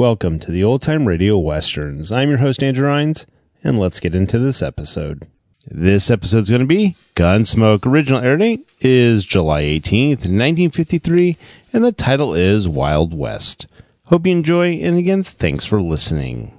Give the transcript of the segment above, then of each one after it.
Welcome to the Old Time Radio Westerns. I'm your host, Andrew Rhynes, and let's get into this episode. This episode is going to be Gunsmoke. Original air date is July 18th, 1953, and the title is Wild West. Hope you enjoy, and again, thanks for listening.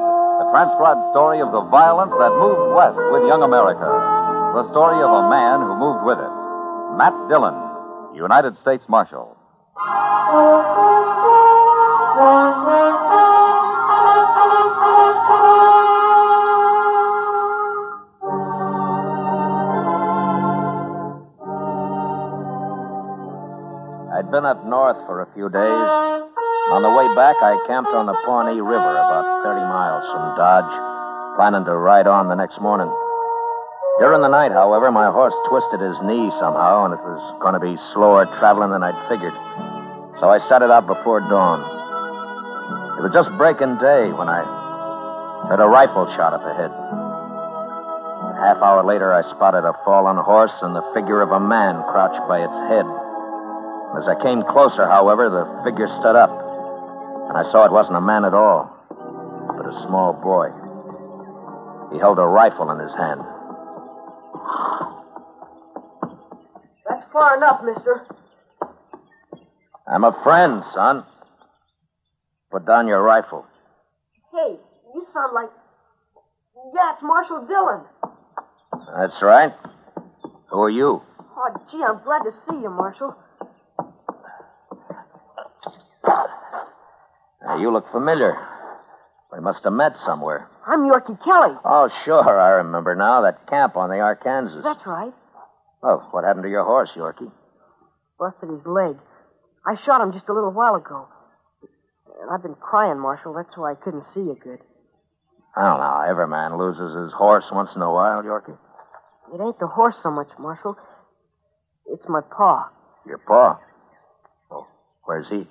transcribed story of the violence that moved west with young America. The story of a man who moved with it. Matt Dillon, United States Marshal. I'd been up north for a few days. On the way back, I camped on the Pawnee River about 30 miles from Dodge, planning to ride on the next morning. During the night, however, my horse twisted his knee somehow, and it was going to be slower traveling than I'd figured. So I started out before dawn. It was just breaking day when I heard a rifle shot up ahead. A half hour later, I spotted a fallen horse and the figure of a man crouched by its head. As I came closer, however, the figure stood up, I saw it wasn't a man at all, but a small boy. He held a rifle in his hand. That's far enough, mister. I'm a friend, son. Put down your rifle. Hey, you sound like. Yeah, it's Marshal Dillon. That's right. Who are you? Oh, gee, I'm glad to see you, Marshal. Now, you look familiar. We must have met somewhere. I'm Yorkie Kelly. Oh, sure, I remember now. That camp on the Arkansas. That's right. Oh, what happened to your horse, Yorkie? Busted his leg. I shot him just a little while ago. And I've been crying, Marshal. That's why I couldn't see you good. I don't know. Every man loses his horse once in a while, Yorkie. It ain't the horse so much, Marshal. It's my paw. Your paw. Oh, where's he?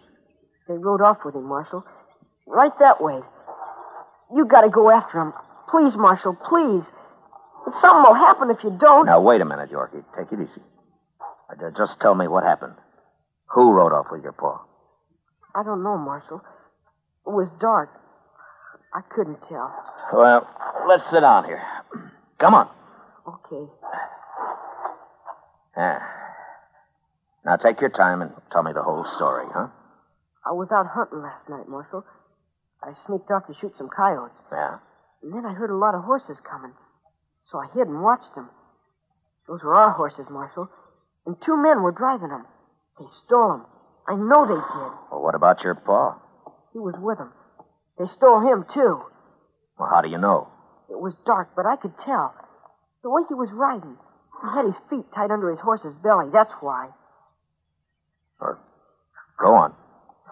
They rode off with him, Marshal. Right that way. You gotta go after him. Please, Marshal, please. Something will happen if you don't. Now, wait a minute, Yorkie. Take it easy. Uh, Just tell me what happened. Who rode off with your paw? I don't know, Marshal. It was dark. I couldn't tell. Well, let's sit down here. Come on. Okay. Yeah. Now take your time and tell me the whole story, huh? I was out hunting last night, Marshal. I sneaked off to shoot some coyotes. Yeah. And then I heard a lot of horses coming. So I hid and watched them. Those were our horses, Marshal. And two men were driving them. They stole them. I know they did. Well, what about your paw? He was with them. They stole him, too. Well, how do you know? It was dark, but I could tell. The way he was riding. He had his feet tied under his horse's belly. That's why. Or, go on.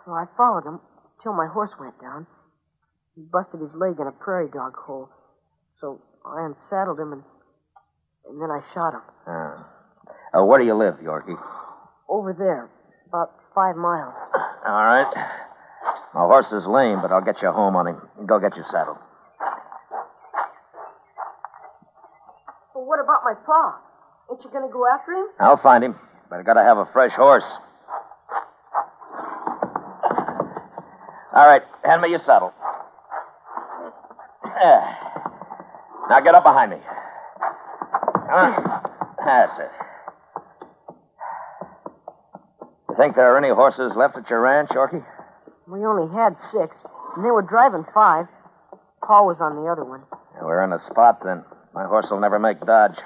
So I followed him till my horse went down. He busted his leg in a prairie dog hole. So I unsaddled him and and then I shot him. Uh, uh, where do you live, Yorkie? Over there, about five miles. All right. My horse is lame, but I'll get you home on him. Go get your saddle. But what about my paw? Ain't you gonna go after him? I'll find him, but I gotta have a fresh horse. All right, hand me your saddle. Eh. Now get up behind me. Huh? That's it. You think there are any horses left at your ranch, Yorkie? We only had six, and they were driving five. Paul was on the other one. Yeah, we're in a spot then. My horse will never make Dodge.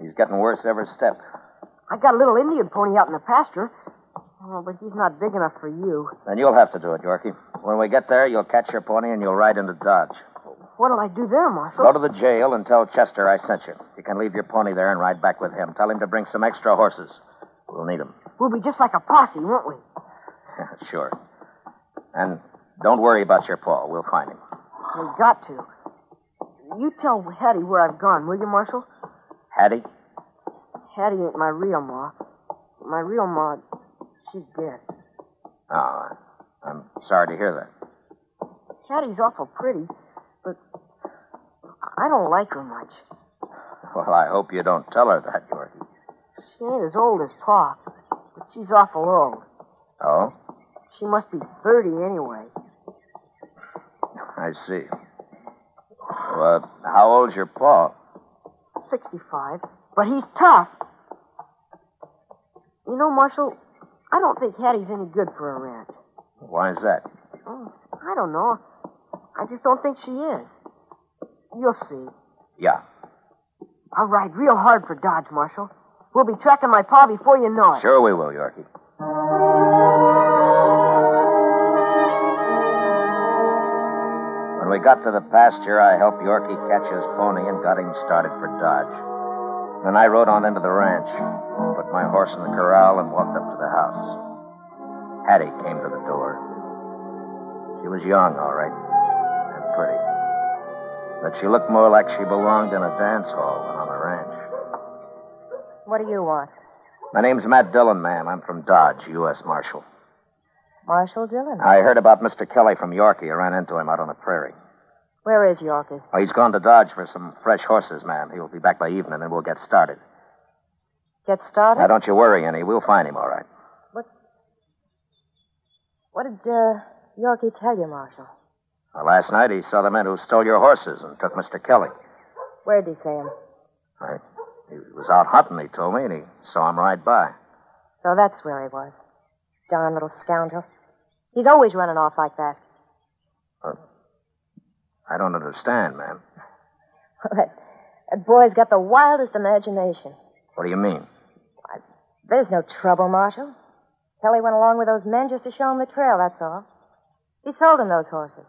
He's getting worse every step. I got a little Indian pony out in the pasture. Oh, but he's not big enough for you. Then you'll have to do it, Yorkie. When we get there, you'll catch your pony and you'll ride into Dodge. What'll I do there, Marshal? Go to the jail and tell Chester I sent you. You can leave your pony there and ride back with him. Tell him to bring some extra horses. We'll need them. We'll be just like a posse, won't we? sure. And don't worry about your paw. We'll find him. We got to. You tell Hattie where I've gone, will you, Marshal? Hattie? Hattie ain't my real ma. My real ma, she's dead. Oh, I'm sorry to hear that. Hattie's awful pretty, but I don't like her much. Well, I hope you don't tell her that, Yorkie. She ain't as old as Pa, but she's awful old. Oh? She must be 30 anyway. I see. Well, uh, how old's your pa? 65. But he's tough. You know, Marshal, I don't think Hattie's any good for a ranch. Why is that? Oh, I don't know. I just don't think she is. You'll see. Yeah. I'll ride real hard for Dodge, Marshal. We'll be tracking my pa before you know it. Sure we will, Yorkie. When we got to the pasture, I helped Yorkie catch his pony and got him started for Dodge. Then I rode on into the ranch, put my horse in the corral, and walked up to the house. Hattie came to the door. She was young, all right, and pretty. But she looked more like she belonged in a dance hall than on a ranch. What do you want? My name's Matt Dillon, ma'am. I'm from Dodge, U.S. Marshal. Marshal Dillon. I heard about Mr. Kelly from Yorkie. I ran into him out on the prairie. Where is Yorkie? Oh, he's gone to Dodge for some fresh horses, ma'am. He'll be back by evening, and we'll get started. Get started? Now, don't you worry any. We'll find him all right. What? Did uh, Yorkie tell you, Marshal? Well, last night he saw the men who stole your horses and took Mr. Kelly. Where'd he see him? Right. He was out hunting, he told me, and he saw him ride by. So that's where he was. Darn little scoundrel. He's always running off like that. I don't understand, ma'am. that, that boy's got the wildest imagination. What do you mean? There's no trouble, Marshal. Kelly went along with those men just to show him the trail, that's all. He sold him those horses.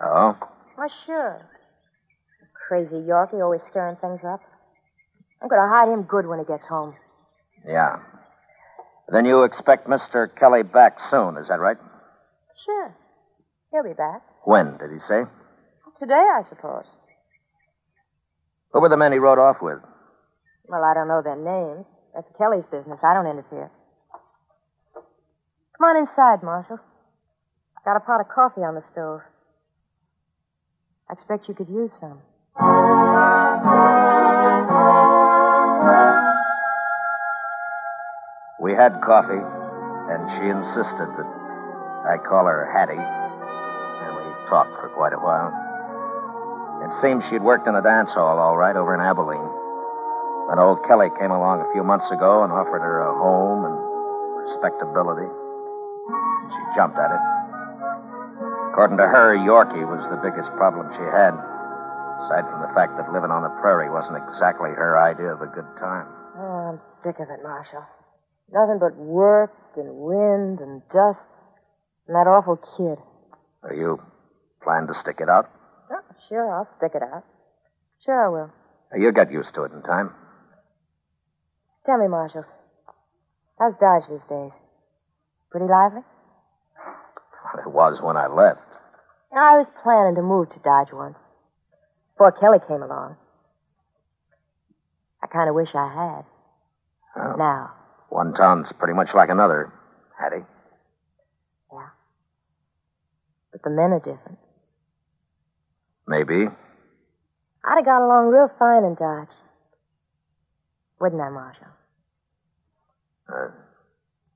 Oh? Why, sure. Crazy Yorkie, always stirring things up. I'm going to hide him good when he gets home. Yeah. Then you expect Mr. Kelly back soon, is that right? Sure. He'll be back. When, did he say? Today, I suppose. Who were the men he rode off with? Well, I don't know their names. That's Kelly's business. I don't interfere. Come on inside, Marshal. I've got a pot of coffee on the stove. I expect you could use some. We had coffee, and she insisted that I call her Hattie, and we talked for quite a while. It seemed she'd worked in a dance hall, all right, over in Abilene. Then old Kelly came along a few months ago and offered her a home and respectability. She jumped at it. According to her, Yorkie was the biggest problem she had, aside from the fact that living on the prairie wasn't exactly her idea of a good time. Oh, I'm sick of it, Marshal. Nothing but work and wind and dust and that awful kid. Are you planning to stick it out? Oh, sure, I'll stick it out. Sure, I will. You'll get used to it in time. Tell me, Marshal, how's Dodge these days? Pretty lively? Well, it was when I left. I was planning to move to Dodge once. Before Kelly came along. I kind of wish I had. Oh. Now. One town's pretty much like another, Hattie. Yeah. But the men are different. Maybe. I'd have got along real fine in Dodge. Wouldn't I, Marshal? Uh,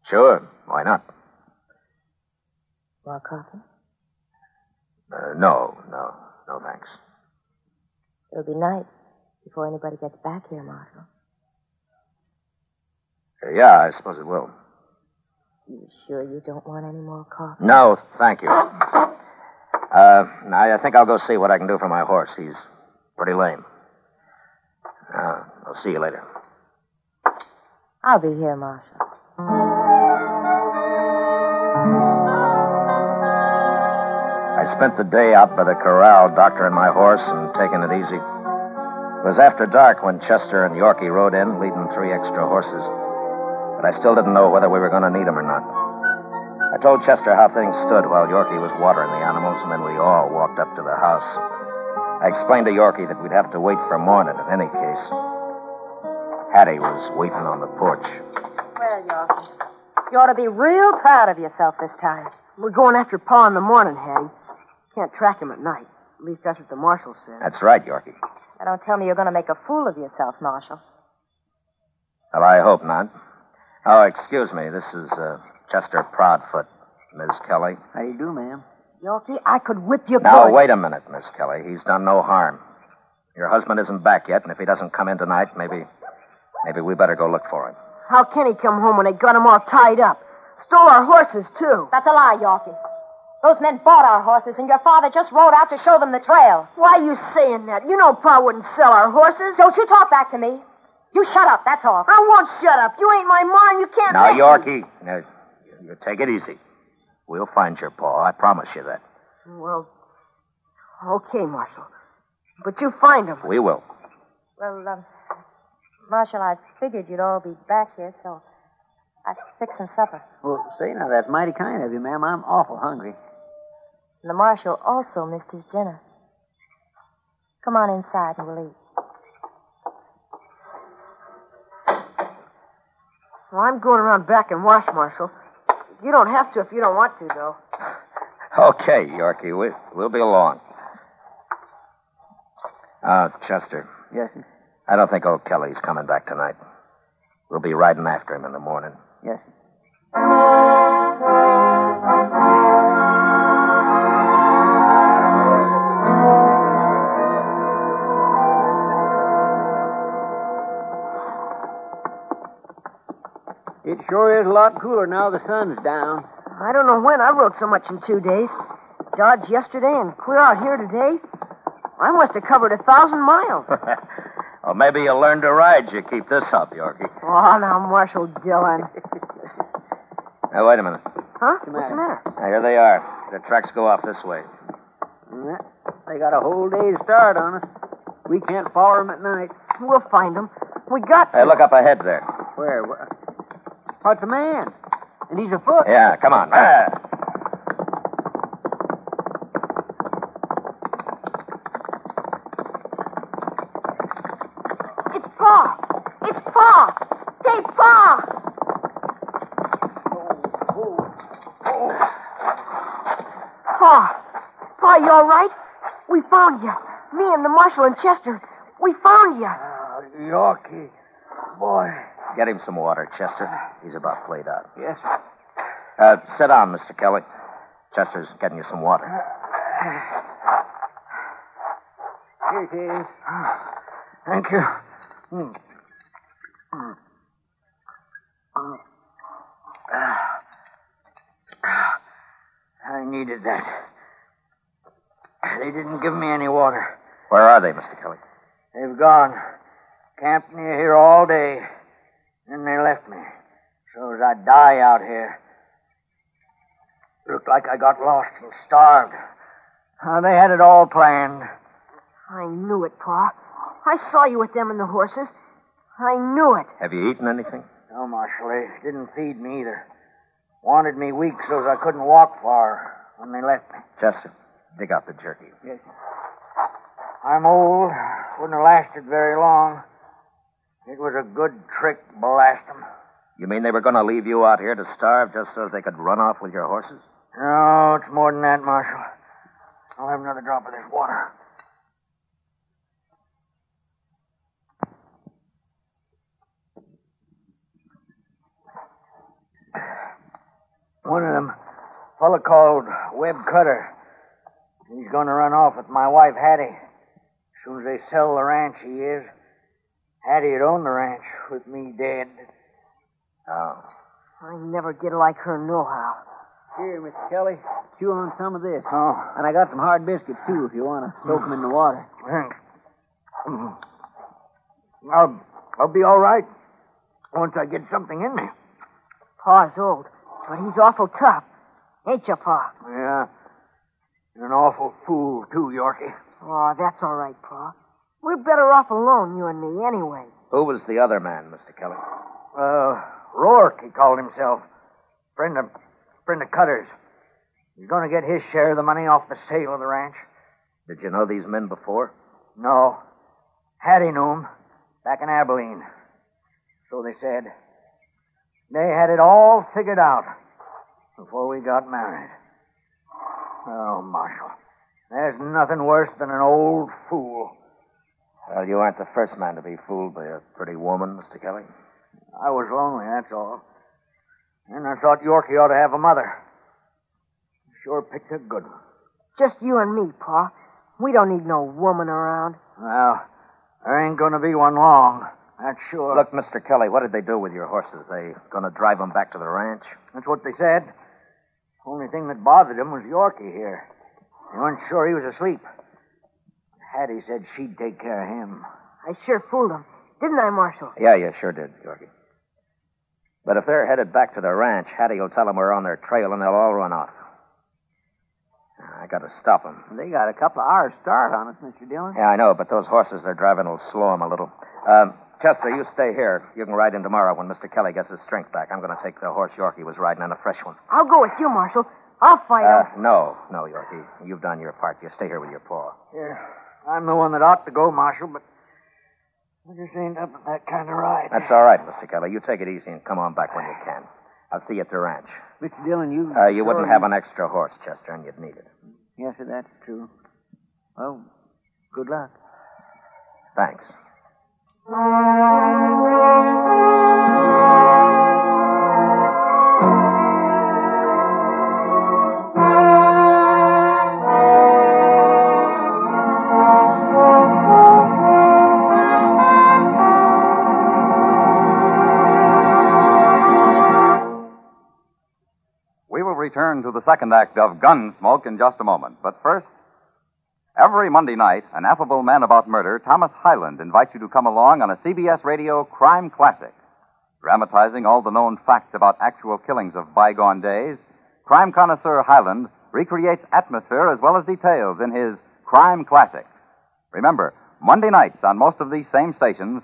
sure. Why not? More coffee? Uh, no, no, no, thanks. It'll be night before anybody gets back here, Marshal. Uh, yeah, I suppose it will. You sure you don't want any more coffee? No, thank you. Uh, I I think I'll go see what I can do for my horse. He's pretty lame. Uh, I'll see you later. I'll be here, Marshal. Spent the day out by the corral doctoring my horse and taking it easy. It was after dark when Chester and Yorkie rode in, leading three extra horses. But I still didn't know whether we were going to need them or not. I told Chester how things stood while Yorkie was watering the animals, and then we all walked up to the house. I explained to Yorkie that we'd have to wait for morning in any case. Hattie was waiting on the porch. Well, Yorkie, you ought to be real proud of yourself this time. We're going after Pa in the morning, Hattie. Can't track him at night. At least that's what the marshal said. That's right, Yorkie. Now, don't tell me you're going to make a fool of yourself, Marshal. Well, I hope not. Oh, excuse me. This is uh, Chester Proudfoot, Miss Kelly. How do you do, ma'am? Yorkie, I could whip you Now, good. wait a minute, Miss Kelly. He's done no harm. Your husband isn't back yet, and if he doesn't come in tonight, maybe, maybe we better go look for him. How can he come home when they got him all tied up? Stole our horses, too. That's a lie, Yorkie. Those men bought our horses, and your father just rode out to show them the trail. Why are you saying that? You know Pa wouldn't sell our horses. Don't you talk back to me. You shut up, that's all. I won't shut up. You ain't my mom. You can't Now, make me- Yorkie, now, you, you take it easy. We'll find your Pa. I promise you that. Well, okay, Marshal. But you find him. We will. Well, um, Marshal, I figured you'd all be back here, so I fixed some supper. Well, say now, that's mighty kind of you, ma'am. I'm awful hungry. And the Marshal also missed his dinner. Come on inside and we'll eat. Well, I'm going around back and wash, Marshal. You don't have to if you don't want to, though. Okay, Yorkie. We, we'll be along. Uh, Chester, Yes, sir. I don't think old Kelly's coming back tonight. We'll be riding after him in the morning. Yes, sir. Sure is a lot cooler now the sun's down. I don't know when I rode so much in two days. Dodge yesterday and clear out here today. I must have covered a thousand miles. well, maybe you'll learn to ride. You keep this up, Yorkie. oh, now, Marshal Dillon. Now, wait a minute. Huh? What's the matter? Now, here they are. The tracks go off this way. Yeah, They got a whole day's start on us. We can't follow 'em at night. We'll find him. We got to. Hey, look up ahead there. Where? Where? What's a man? And he's afoot. Yeah, come on. Ah. It's Pa! It's Pa! Hey, Pa! Pa! Pa, you all right? We found you. Me and the Marshal and Chester. We found you. Oh, Yorkie. Boy. Get him some water, Chester. He's about played out. Yes, sir. Uh, sit down, Mr. Kelly. Chester's getting you some water. Here it is. Thank you. Hmm. Hmm. I needed that. They didn't give me any water. Where are they, Mr. Kelly? They've gone. Camped near here all day. Then they left me. So as I'd die out here. Looked like I got lost and starved. Uh, they had it all planned. I knew it, Pa. I saw you with them and the horses. I knew it. Have you eaten anything? No, Marshal, they didn't feed me either. Wanted me weak so as I couldn't walk far when they left me. Chester, dig out the jerky. Yes. I'm old. Wouldn't have lasted very long. It was a good trick, blast 'em. You mean they were going to leave you out here to starve just so they could run off with your horses? No, it's more than that, Marshal. I'll have another drop of this water. One of them, fella called Webb Cutter. He's going to run off with my wife, Hattie. As soon as they sell the ranch, he is. Hattie'd own the ranch with me dead. Oh. I never get like her nohow. Here, Miss Kelly, chew on some of this. Oh. And I got some hard biscuits, too, if you want to soak them in the water. Thanks. Mm-hmm. I'll, I'll be all right once I get something in me. Pa's old, but he's awful tough. Ain't you, Pa? Yeah. You're an awful fool, too, Yorkie. Oh, that's all right, Pa. We're better off alone, you and me, anyway. Who was the other man, Mr. Kelly? Uh, Rourke, he called himself. Friend of, friend of Cutter's. He's going to get his share of the money off the sale of the ranch. Did you know these men before? No. Hattie knew him back in Abilene. So they said. They had it all figured out before we got married. Oh, Marshal. There's nothing worse than an old fool. Well, you aren't the first man to be fooled by a pretty woman, Mr. Kelly. I was lonely, that's all. And I thought Yorkie ought to have a mother. Sure picked a good one. Just you and me, Pa. We don't need no woman around. Well, there ain't going to be one long. That's sure. Look, Mr. Kelly, what did they do with your horses? They going to drive them back to the ranch? That's what they said. Only thing that bothered him was Yorkie here. They weren't sure he was asleep. Hattie said she'd take care of him. I sure fooled him. Didn't I, Marshal? Yeah, you sure did, Yorkie. But if they're headed back to the ranch, Hattie will tell them we're on their trail and they'll all run off. I got to stop them. They got a couple of hours start on us, Mr. Dillon. Yeah, I know, but those horses they're driving will slow them a little. Um, Chester, you stay here. You can ride in tomorrow when Mr. Kelly gets his strength back. I'm going to take the horse Yorkie was riding on a fresh one. I'll go with you, Marshal. I'll fight Uh, no, no, Yorkie. You've done your part. You stay here with your paw. Yeah, I'm the one that ought to go, Marshal, but I just ain't up at that kind of ride. That's all right, Mr. Kelly. You take it easy and come on back when you can. I'll see you at the ranch. Mr. Dillon, you. Uh, you wouldn't have an extra horse, Chester, and you'd need it. Yes, sir, that's true. Well, good luck. Thanks. Return to the second act of Gunsmoke in just a moment. But first, every Monday night, an affable man about murder, Thomas Hyland, invites you to come along on a CBS radio crime classic. Dramatizing all the known facts about actual killings of bygone days, crime connoisseur Hyland recreates atmosphere as well as details in his Crime Classics. Remember, Monday nights on most of these same stations,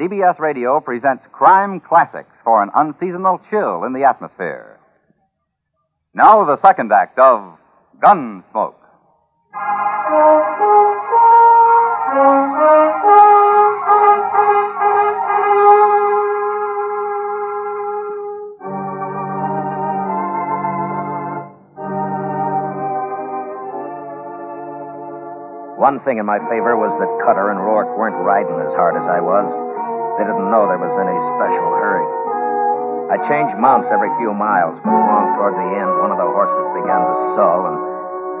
CBS Radio presents Crime Classics for an unseasonal chill in the atmosphere. Now, the second act of Gunsmoke. One thing in my favor was that Cutter and Rourke weren't riding as hard as I was. They didn't know there was any special hurry. I changed mounts every few miles, but along toward the end, one of the horses began to sull, and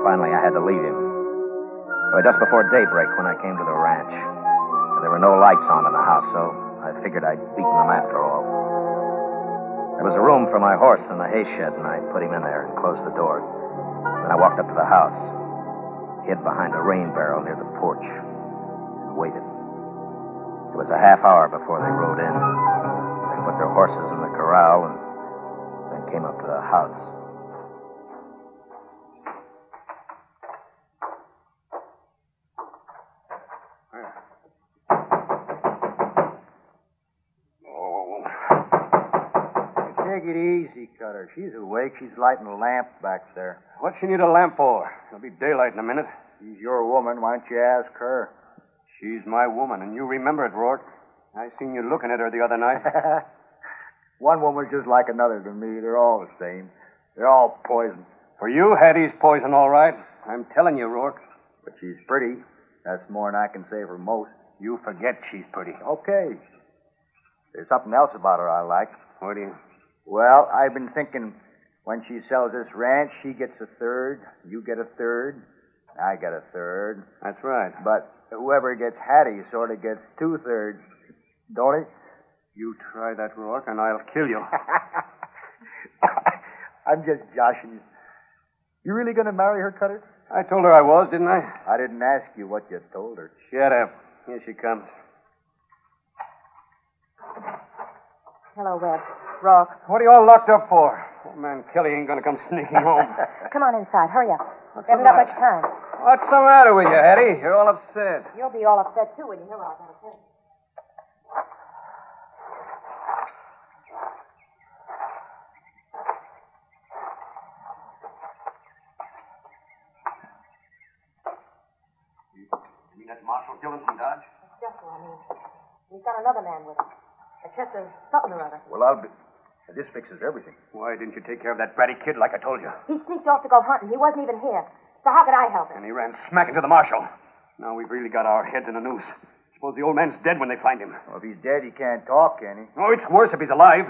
finally I had to leave him. It was just before daybreak when I came to the ranch. There were no lights on in the house, so I figured I'd beaten them after all. There was a room for my horse in the hay shed, and I put him in there and closed the door. Then I walked up to the house, hid behind a rain barrel near the porch, and waited. It was a half hour before they rode in. They put their horses in corral and then came up to the house. Take it easy, Cutter. She's awake. She's lighting a lamp back there. What she need a lamp for? It'll be daylight in a minute. She's your woman. Why don't you ask her? She's my woman, and you remember it, Rourke. I seen you looking at her the other night. One woman's just like another to me. They're all the same. They're all poison. For you, Hattie's poison, all right. I'm telling you, Rourke. But she's pretty. That's more than I can say for most. You forget she's pretty. Okay. There's something else about her I like. What do you? Well, I've been thinking When she sells this ranch, she gets a third, you get a third, I get a third. That's right. But whoever gets Hattie sort of gets two thirds, don't he? You try that, Rourke, and I'll kill you. I'm just joshing you. You really going to marry her, Cutter? I told her I was, didn't I? I didn't ask you what you told her. Shut up. Here she comes. Hello, Webb. Rourke. What are you all locked up for? Old man Kelly ain't gonna come sneaking home. Come on inside. Hurry up. We haven't got much time. What's the matter with you, Hattie? You're all upset. You'll be all upset, too, when you hear what I've gotta say. That Marshal Dillon from Dodge? Just what I mean. He's got another man with him. A Chester something or other. Well, I'll be. This fixes everything. Why didn't you take care of that bratty kid like I told you? He sneaked off to go hunting. He wasn't even here. So how could I help him? And he ran smack into the Marshal. Now we've really got our heads in a noose. Suppose the old man's dead when they find him. Well, if he's dead, he can't talk, can he? Oh, it's worse if he's alive.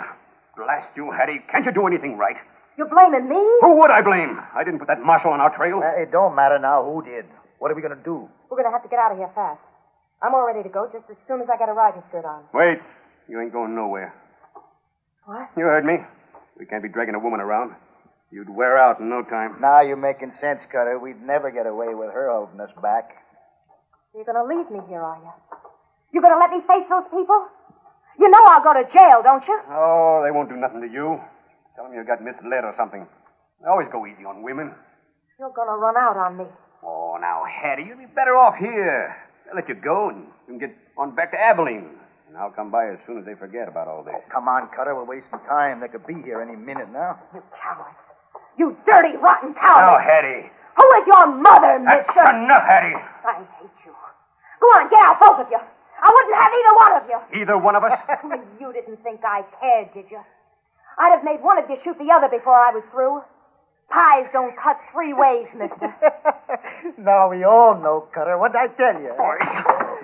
Blast you, Hattie. Can't you do anything right? You're blaming me? Who would I blame? I didn't put that Marshal on our trail. Uh, it don't matter now who did. What are we going to do? We're going to have to get out of here fast. I'm all ready to go just as soon as I get a riding skirt on. Wait. You ain't going nowhere. What? You heard me. We can't be dragging a woman around. You'd wear out in no time. Now you're making sense, Cutter. We'd never get away with her holding us back. You're going to leave me here, are you? You're going to let me face those people? You know I'll go to jail, don't you? Oh, they won't do nothing to you. Tell them you got misled or something. They always go easy on women. You're going to run out on me. Oh, now, Hattie, you'd be better off here. They'll let you go and you can get on back to Abilene. And I'll come by as soon as they forget about all this. Oh, come on, Cutter. We're wasting time. They could be here any minute now. You coward. You dirty, rotten Now, coward. Hattie. Who is your mother, That's mister? enough, Hattie. I hate you. Go on, get out, both of you. I wouldn't have either one of you. Either one of us. you didn't think I cared, did you? I'd have made one of you shoot the other before I was through. Pies don't cut three ways, mister. now we all know, Cutter. What'd I tell you?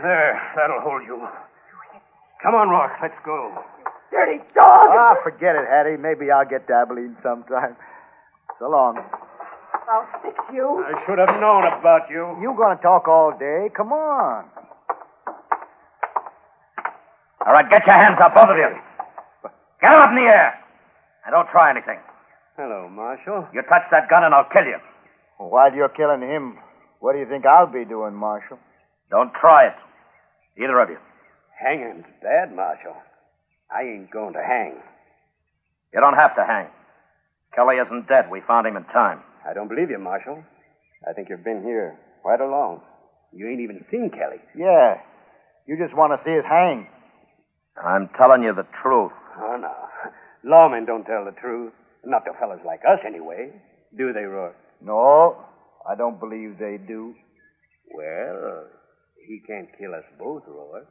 there, that'll hold you. Come on, Rourke. Let's go. Dirty dog! Ah, forget it, Hattie. Maybe I'll get to Abilene sometime. So long. I'll fix you. I should have known about you. You gonna talk all day? Come on. All right, get your hands up, both of you. Get 'em up in the air. And don't try anything. Hello, Marshal. You touch that gun and I'll kill you. While you're killing him, what do you think I'll be doing, Marshal? Don't try it. Either of you. Hanging's bad, Marshal. I ain't going to hang. You don't have to hang. Kelly isn't dead. We found him in time. I don't believe you, Marshal. I think you've been here quite along. You ain't even seen Kelly. Yeah. You just want to see us hang. I'm telling you the truth. Oh, no. Lawmen don't tell the truth. Not to fellas like us, anyway. Do they, Rourke? No, I don't believe they do. Well, uh, he can't kill us both, Rourke.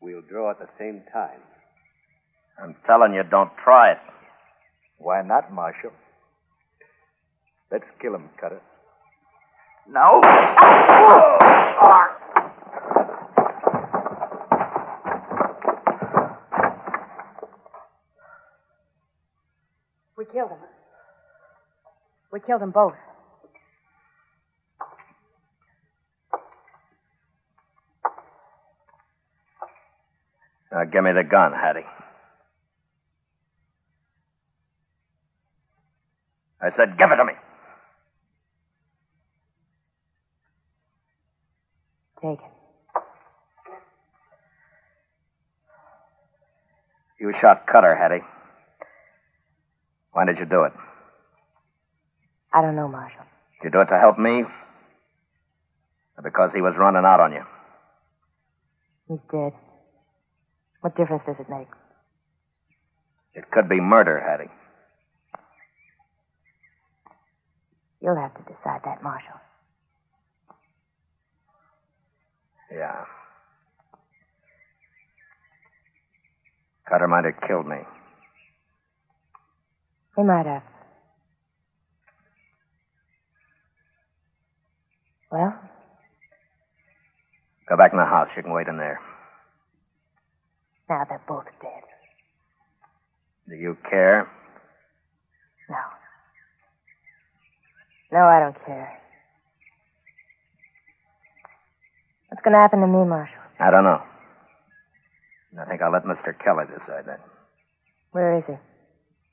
We'll draw at the same time. I'm telling you, don't try it. Why not, Marshal? Let's kill him, Cutter. No. Ah! We killed him. We killed them both. Now, give me the gun, Hattie. I said, give it to me. Take it. You shot Cutter, Hattie. Why did you do it? I don't know, Marshal. Did you do it to help me? Or because he was running out on you? He's dead. What difference does it make? It could be murder, Hattie. You'll have to decide that, Marshal. Yeah. Cutter might have killed me. He might have. Well, Go back in the house. You can wait in there. now they're both dead. Do you care? No. No, I don't care. What's going to happen to me, Marshal? I don't know. I think I'll let Mr. Kelly decide that. Where is he?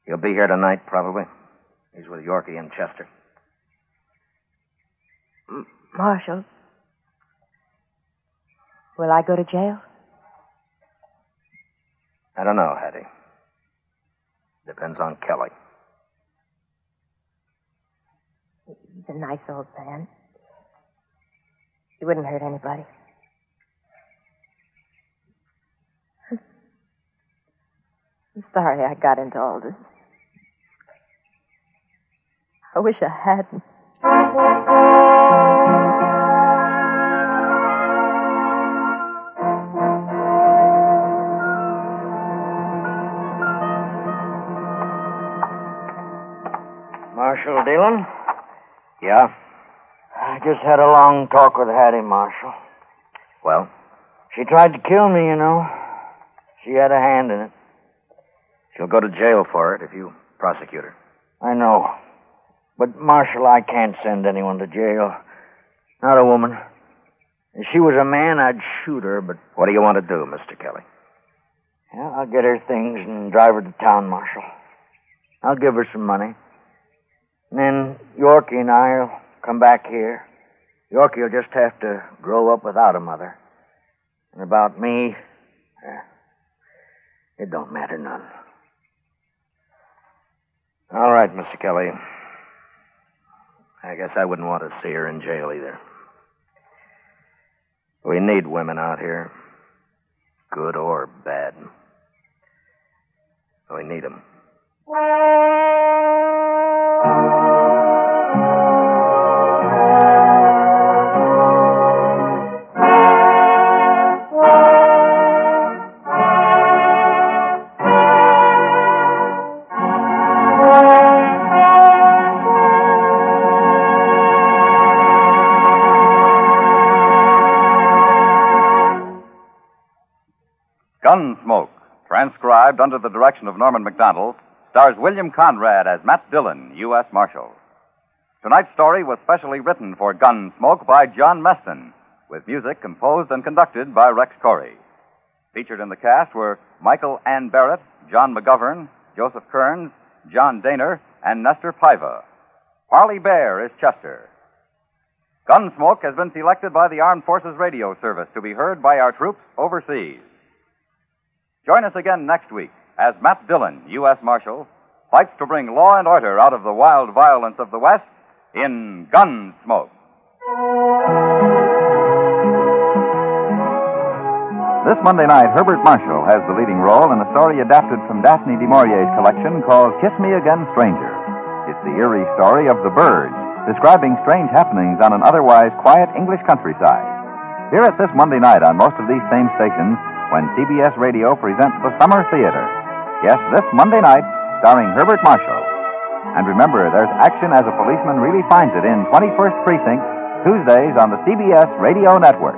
He'll be here tonight, probably. He's with Yorkie and Chester. M- Marshal, will I go to jail? I don't know, Hattie. Depends on Kelly. He's a nice old man. He wouldn't hurt anybody. I'm sorry I got into all this. I wish I hadn't. Marshal Dillon? Yeah? I just had a long talk with Hattie, Marshal. Well? She tried to kill me, you know. She had a hand in it. She'll go to jail for it if you prosecute her. I know. But, Marshal, I can't send anyone to jail. Not a woman. If she was a man, I'd shoot her, but. What do you want to do, Mr. Kelly? Yeah, I'll get her things and drive her to town, Marshal. I'll give her some money. And then Yorkie and I'll come back here. Yorkie will just have to grow up without a mother. And about me, eh, it don't matter none. All right, Mr. Kelly. I guess I wouldn't want to see her in jail either. We need women out here, good or bad. We need them. Under the direction of Norman Macdonnell, stars William Conrad as Matt Dillon, U.S. Marshal. Tonight's story was specially written for Gunsmoke by John Meston, with music composed and conducted by Rex Koury. Featured in the cast were Michael Ann Barrett, John McGovern, Joseph Kearns, John Dehner, and Nestor Paiva. Parley Baer is Chester. Gunsmoke has been selected by the Armed Forces Radio Service to be heard by our troops overseas. Join us again next week as Matt Dillon, U.S. Marshal, fights to bring law and order out of the wild violence of the West in Gunsmoke. This Monday night, Herbert Marshall has the leading role in a story adapted from Daphne du Maurier's collection called Kiss Me Again, Stranger. It's the eerie story of the birds, describing strange happenings on an otherwise quiet English countryside. Hear it this Monday night on most of these same stations when CBS Radio presents the Summer Theater. Yes, this Monday night, starring Herbert Marshall. And remember, there's action as a policeman really finds it in 21st Precinct, Tuesdays on the CBS Radio Network.